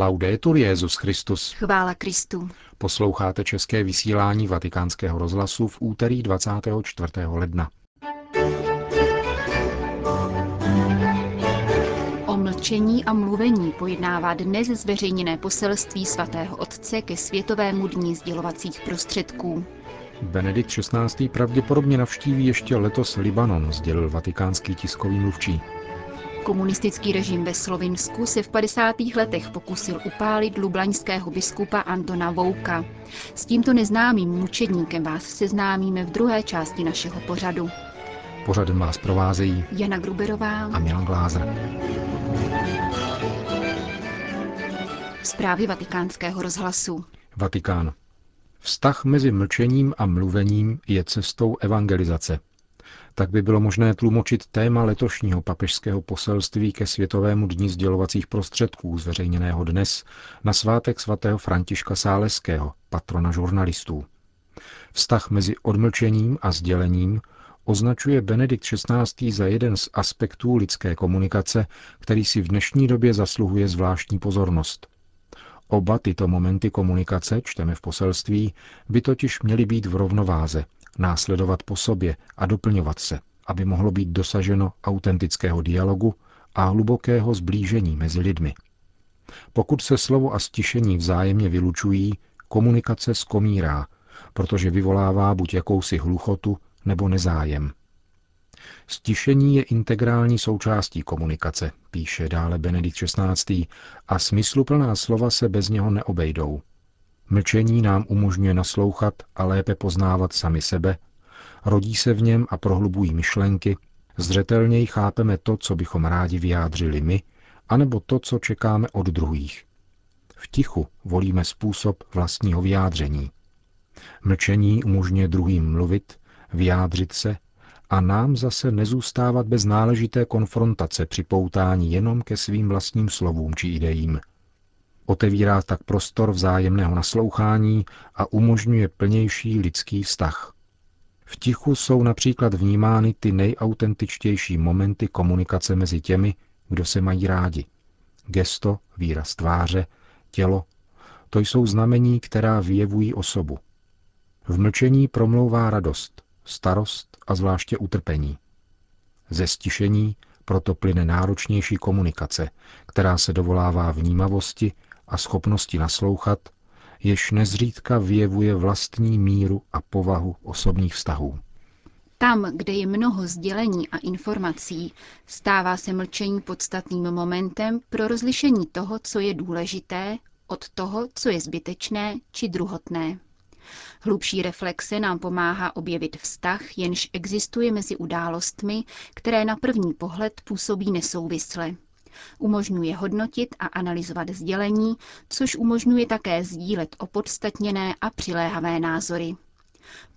Laudetur Jezus Christus. Chvála Kristu. Posloucháte české vysílání Vatikánského rozhlasu v úterý 24. ledna. O mlčení a mluvení pojednává dnes zveřejněné poselství svatého otce ke Světovému dní sdělovacích prostředků. Benedikt XVI. pravděpodobně navštíví ještě letos Libanon, sdělil vatikánský tiskový mluvčí. Komunistický režim ve Slovinsku se v 50. letech pokusil upálit lublaňského biskupa Antona Vouka. S tímto neznámým mučedníkem vás seznámíme v druhé části našeho pořadu. Pořadem vás provázejí Jana Gruberová a Milan Glázer. Zprávy vatikánského rozhlasu. Vatikán. Vztah mezi mlčením a mluvením je cestou evangelizace. Tak by bylo možné tlumočit téma letošního papežského poselství ke Světovému dní sdělovacích prostředků, zveřejněného dnes na svátek svatého Františka Sáleského, patrona žurnalistů. Vztah mezi odmlčením a sdělením označuje Benedikt XVI. za jeden z aspektů lidské komunikace, který si v dnešní době zasluhuje zvláštní pozornost. Oba tyto momenty komunikace, čteme v poselství, by totiž měly být v rovnováze, následovat po sobě a doplňovat se, aby mohlo být dosaženo autentického dialogu a hlubokého zblížení mezi lidmi. Pokud se slovo a stišení vzájemně vylučují, komunikace skomírá, protože vyvolává buď jakousi hluchotu nebo nezájem. Stišení je integrální součástí komunikace, píše dále Benedikt XVI. a smysluplná slova se bez něho neobejdou. Mlčení nám umožňuje naslouchat a lépe poznávat sami sebe, rodí se v něm a prohlubují myšlenky, zřetelněji chápeme to, co bychom rádi vyjádřili my, anebo to, co čekáme od druhých. V tichu volíme způsob vlastního vyjádření. Mlčení umožňuje druhým mluvit, vyjádřit se a nám zase nezůstávat bez náležité konfrontace připoutání jenom ke svým vlastním slovům či idejím. Otevírá tak prostor vzájemného naslouchání a umožňuje plnější lidský vztah. V tichu jsou například vnímány ty nejautentičtější momenty komunikace mezi těmi, kdo se mají rádi. Gesto, výraz tváře, tělo, to jsou znamení, která vyjevují osobu. V mlčení promlouvá radost, starost a zvláště utrpení. Ze stišení proto plyne náročnější komunikace, která se dovolává vnímavosti a schopnosti naslouchat, jež nezřídka vyjevuje vlastní míru a povahu osobních vztahů. Tam, kde je mnoho sdělení a informací, stává se mlčení podstatným momentem pro rozlišení toho, co je důležité, od toho, co je zbytečné či druhotné. Hlubší reflexe nám pomáhá objevit vztah, jenž existuje mezi událostmi, které na první pohled působí nesouvisle. Umožňuje hodnotit a analyzovat sdělení, což umožňuje také sdílet opodstatněné a přiléhavé názory.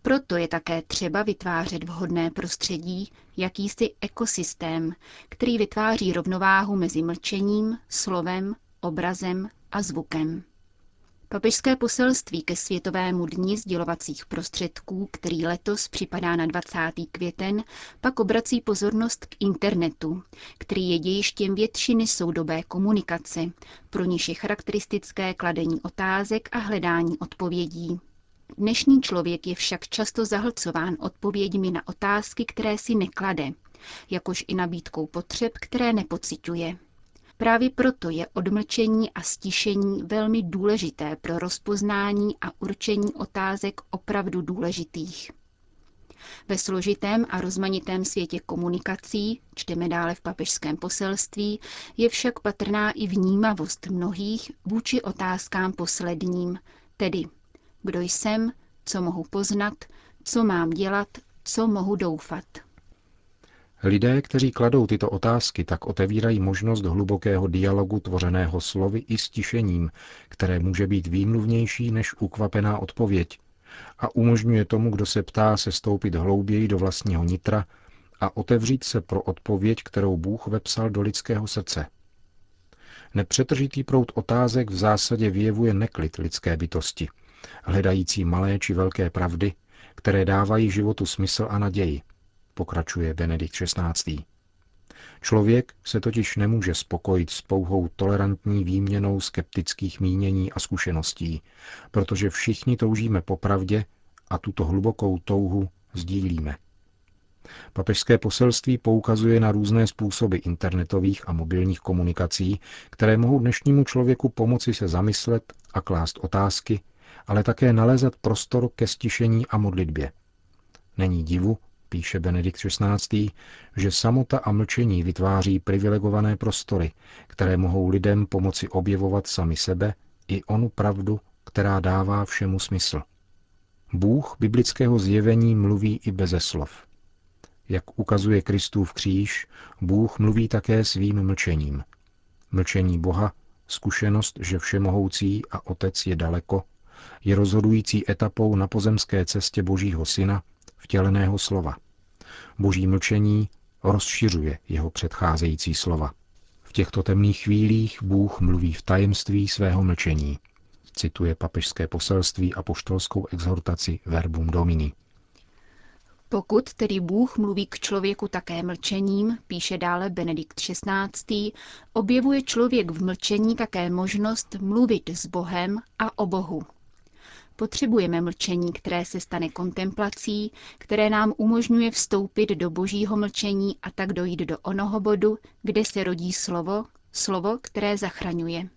Proto je také třeba vytvářet vhodné prostředí, jakýsi ekosystém, který vytváří rovnováhu mezi mlčením, slovem, obrazem a zvukem. Papežské poselství ke Světovému dni sdělovacích prostředků, který letos připadá na 20. květen, pak obrací pozornost k internetu, který je dějištěm většiny soudobé komunikace, pro níž je charakteristické kladení otázek a hledání odpovědí. Dnešní člověk je však často zahlcován odpověďmi na otázky, které si neklade, jakož i nabídkou potřeb, které nepociťuje. Právě proto je odmlčení a stišení velmi důležité pro rozpoznání a určení otázek opravdu důležitých. Ve složitém a rozmanitém světě komunikací, čteme dále v papežském poselství, je však patrná i vnímavost mnohých vůči otázkám posledním, tedy kdo jsem, co mohu poznat, co mám dělat, co mohu doufat. Lidé, kteří kladou tyto otázky, tak otevírají možnost hlubokého dialogu tvořeného slovy i stišením, které může být výmluvnější než ukvapená odpověď a umožňuje tomu, kdo se ptá, se stoupit hlouběji do vlastního nitra a otevřít se pro odpověď, kterou Bůh vepsal do lidského srdce. Nepřetržitý proud otázek v zásadě vyjevuje neklid lidské bytosti, hledající malé či velké pravdy, které dávají životu smysl a naději – pokračuje Benedikt XVI. Člověk se totiž nemůže spokojit s pouhou tolerantní výměnou skeptických mínění a zkušeností, protože všichni toužíme po pravdě a tuto hlubokou touhu sdílíme. Papežské poselství poukazuje na různé způsoby internetových a mobilních komunikací, které mohou dnešnímu člověku pomoci se zamyslet a klást otázky, ale také nalézat prostor ke stišení a modlitbě. Není divu, píše Benedikt XVI., že samota a mlčení vytváří privilegované prostory, které mohou lidem pomoci objevovat sami sebe i onu pravdu, která dává všemu smysl. Bůh biblického zjevení mluví i beze slov. Jak ukazuje Kristův kříž, Bůh mluví také svým mlčením. Mlčení Boha, zkušenost, že všemohoucí a Otec je daleko, je rozhodující etapou na pozemské cestě Božího Syna, vtěleného slova. Boží mlčení rozšiřuje jeho předcházející slova. V těchto temných chvílích Bůh mluví v tajemství svého mlčení. Cituje papežské poselství a poštolskou exhortaci Verbum Domini. Pokud tedy Bůh mluví k člověku také mlčením, píše dále Benedikt XVI., objevuje člověk v mlčení také možnost mluvit s Bohem a o Bohu. Potřebujeme mlčení, které se stane kontemplací, které nám umožňuje vstoupit do božího mlčení a tak dojít do onoho bodu, kde se rodí slovo, slovo, které zachraňuje.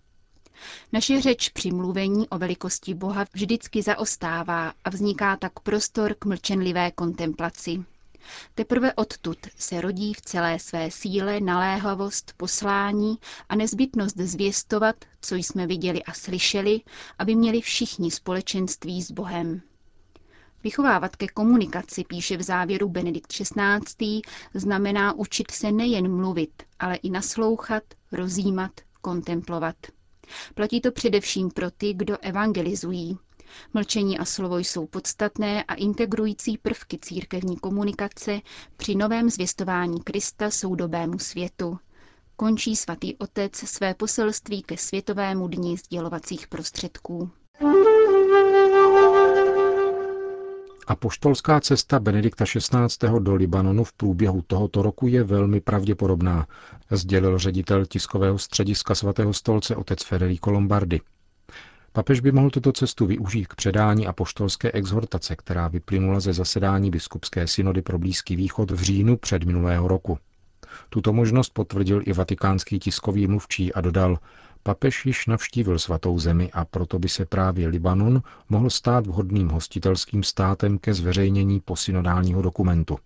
Naše řeč při mluvení o velikosti Boha vždycky zaostává a vzniká tak prostor k mlčenlivé kontemplaci. Teprve odtud se rodí v celé své síle naléhavost, poslání a nezbytnost zvěstovat, co jsme viděli a slyšeli, aby měli všichni společenství s Bohem. Vychovávat ke komunikaci, píše v závěru Benedikt XVI., znamená učit se nejen mluvit, ale i naslouchat, rozjímat, kontemplovat. Platí to především pro ty, kdo evangelizují. Mlčení a slovo jsou podstatné a integrující prvky církevní komunikace při novém zvěstování Krista soudobému světu. Končí svatý otec své poselství ke Světovému dni sdělovacích prostředků. Apoštolská cesta Benedikta XVI. do Libanonu v průběhu tohoto roku je velmi pravděpodobná, sdělil ředitel tiskového střediska svatého stolce otec Federico Lombardi. Papež by mohl tuto cestu využít k předání apoštolské exhortace, která vyplynula ze zasedání biskupské synody pro Blízký východ v říjnu před minulého roku. Tuto možnost potvrdil i vatikánský tiskový mluvčí a dodal, Papež již navštívil svatou zemi a proto by se právě Libanon mohl stát vhodným hostitelským státem ke zveřejnění posynodálního dokumentu.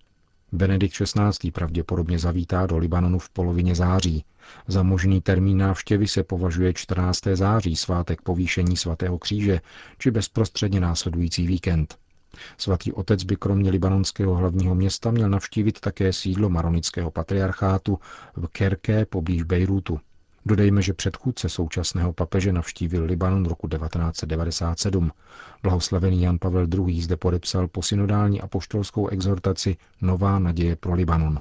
Benedikt XVI. pravděpodobně zavítá do Libanonu v polovině září. Za možný termín návštěvy se považuje 14. září, svátek povýšení svatého kříže, či bezprostředně následující víkend. Svatý otec by kromě libanonského hlavního města měl navštívit také sídlo maronického patriarchátu v Kerké poblíž Bejrutu. Dodejme, že předchůdce současného papeže navštívil Libanon roku 1997. Blahoslavený Jan Pavel II. zde podepsal posynodální apoštolskou exhortaci Nová naděje pro Libanon.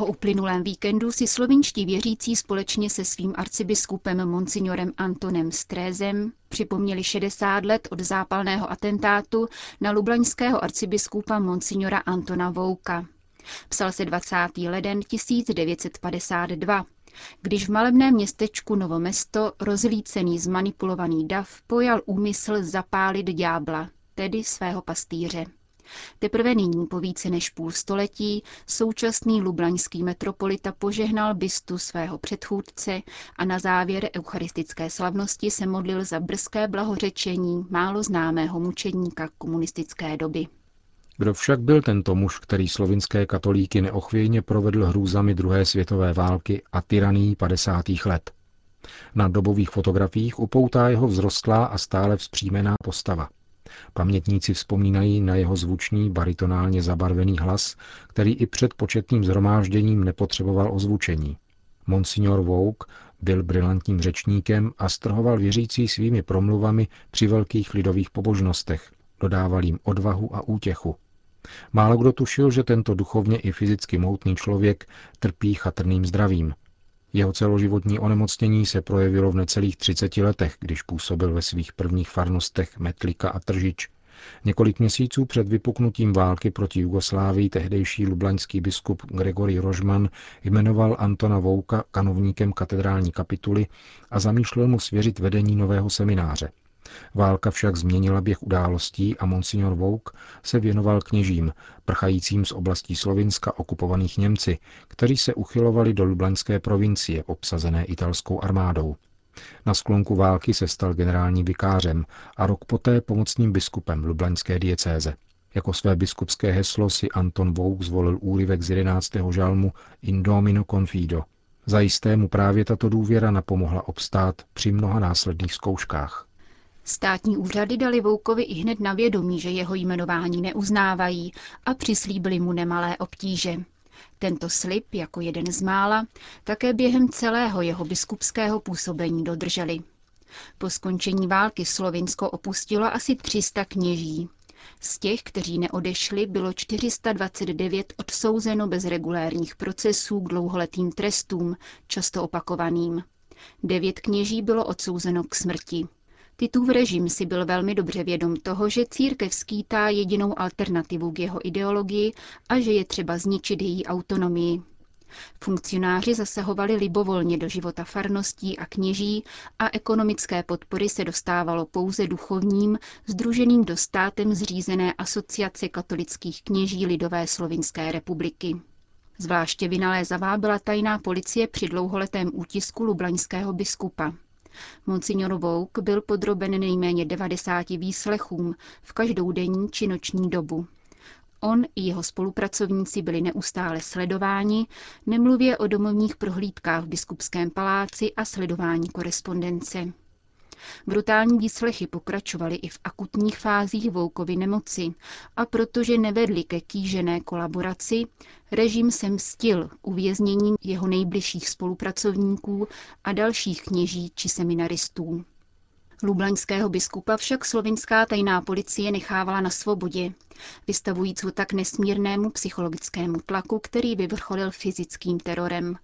O uplynulém víkendu si slovinští věřící společně se svým arcibiskupem monsignorem Antonem Strézem připomněli 60 let od zápalného atentátu na lublaňského arcibiskupa monsignora Antona Vouka. Psal se 20. leden 1952, když v malebném městečku Novomesto rozlícený zmanipulovaný dav pojal úmysl zapálit ďábla, tedy svého pastýře. Teprve nyní po více než půl století současný lublaňský metropolita požehnal bystu svého předchůdce a na závěr eucharistické slavnosti se modlil za brzké blahořečení málo známého mučedníka komunistické doby. Kdo však byl tento muž, který slovinské katolíky neochvějně provedl hrůzami druhé světové války a tyraný 50. let? Na dobových fotografiích upoutá jeho vzrostlá a stále vzpřímená postava – Pamětníci vzpomínají na jeho zvučný, baritonálně zabarvený hlas, který i před početným zhromážděním nepotřeboval ozvučení. Monsignor Vouk byl brilantním řečníkem a strhoval věřící svými promluvami při velkých lidových pobožnostech, dodával jim odvahu a útěchu. Málo kdo tušil, že tento duchovně i fyzicky moutný člověk trpí chatrným zdravím. Jeho celoživotní onemocnění se projevilo v necelých 30 letech, když působil ve svých prvních farnostech Metlika a Tržič. Několik měsíců před vypuknutím války proti Jugoslávii tehdejší lublaňský biskup Gregory Rožman jmenoval Antona Vouka kanovníkem katedrální kapituly a zamýšlel mu svěřit vedení nového semináře. Válka však změnila běh událostí a monsignor Vouk se věnoval kněžím, prchajícím z oblastí Slovinska okupovaných Němci, kteří se uchylovali do Lublaňské provincie, obsazené italskou armádou. Na sklonku války se stal generálním vikářem a rok poté pomocným biskupem Lublaňské diecéze. Jako své biskupské heslo si Anton Vouk zvolil úryvek z 11. žalmu In Domino Confido. Zajisté mu právě tato důvěra napomohla obstát při mnoha následných zkouškách. Státní úřady dali Voukovi i hned na vědomí, že jeho jmenování neuznávají a přislíbili mu nemalé obtíže. Tento slib, jako jeden z mála, také během celého jeho biskupského působení dodrželi. Po skončení války Slovinsko opustilo asi 300 kněží. Z těch, kteří neodešli, bylo 429 odsouzeno bez regulérních procesů k dlouholetým trestům, často opakovaným. Devět kněží bylo odsouzeno k smrti. Titův režim si byl velmi dobře vědom toho, že církev skýtá jedinou alternativu k jeho ideologii a že je třeba zničit její autonomii. Funkcionáři zasahovali libovolně do života farností a kněží a ekonomické podpory se dostávalo pouze duchovním, združeným do státem zřízené asociace katolických kněží Lidové slovinské republiky. Zvláště vynalézavá byla tajná policie při dlouholetém útisku lublaňského biskupa. Monsignor Vouk byl podroben nejméně 90 výslechům v každou denní či noční dobu. On i jeho spolupracovníci byli neustále sledováni, nemluvě o domovních prohlídkách v biskupském paláci a sledování korespondence. Brutální výslechy pokračovaly i v akutních fázích Voukovy nemoci a protože nevedly ke kýžené kolaboraci, režim se mstil uvězněním jeho nejbližších spolupracovníků a dalších kněží či seminaristů. Lublaňského biskupa však slovinská tajná policie nechávala na svobodě, vystavujíc ho tak nesmírnému psychologickému tlaku, který vyvrcholil fyzickým terorem.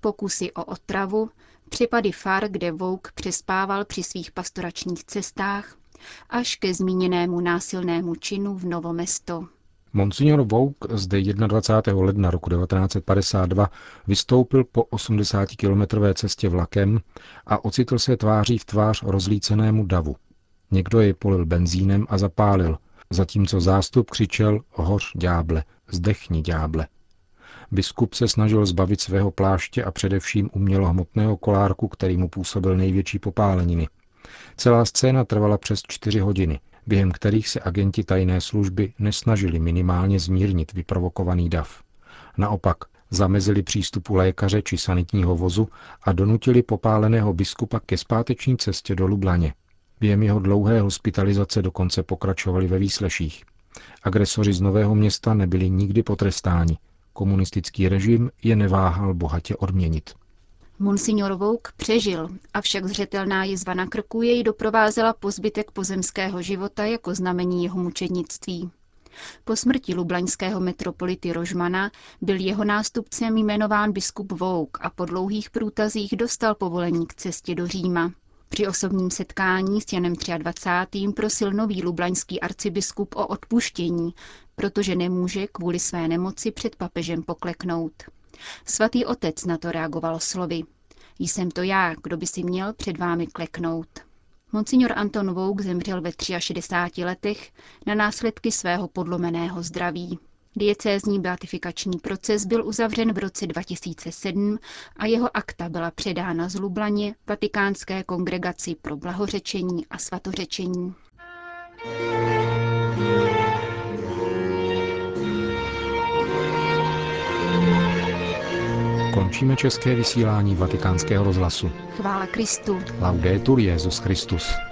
Pokusy o otravu, Případy far, kde Vouk přespával při svých pastoračních cestách, až ke zmíněnému násilnému činu v Novomesto. Monsignor Vouk zde 21. ledna roku 1952 vystoupil po 80-kilometrové cestě vlakem a ocitl se tváří v tvář rozlícenému davu. Někdo je polil benzínem a zapálil, zatímco zástup křičel hoř ďáble, zdechni ďáble. Biskup se snažil zbavit svého pláště a především umělohmotného kolárku, který mu působil největší popáleniny. Celá scéna trvala přes čtyři hodiny, během kterých se agenti tajné služby nesnažili minimálně zmírnit vyprovokovaný dav. Naopak, zamezili přístupu lékaře či sanitního vozu a donutili popáleného biskupa ke zpáteční cestě do Lublaně. Během jeho dlouhé hospitalizace dokonce pokračovali ve výsleších. Agresoři z Nového města nebyli nikdy potrestáni, Komunistický režim je neváhal bohatě odměnit. Monsignor Vouk přežil, avšak zřetelná jizva na krku jej doprovázela po zbytek pozemského života jako znamení jeho mučednictví. Po smrti lublaňského metropolity Rožmana byl jeho nástupcem jmenován biskup Vouk a po dlouhých průtazích dostal povolení k cestě do Říma. Při osobním setkání s Janem 23. prosil nový lublaňský arcibiskup o odpuštění, protože nemůže kvůli své nemoci před papežem pokleknout. Svatý otec na to reagoval slovy. Jsem to já, kdo by si měl před vámi kleknout. Monsignor Anton Vouk zemřel ve 63 letech na následky svého podlomeného zdraví. Diecézní beatifikační proces byl uzavřen v roce 2007 a jeho akta byla předána z Lublaně Vatikánské kongregaci pro blahořečení a svatořečení. Končíme české vysílání vatikánského rozhlasu. Chvála Kristu. Laudetur Jezus Christus.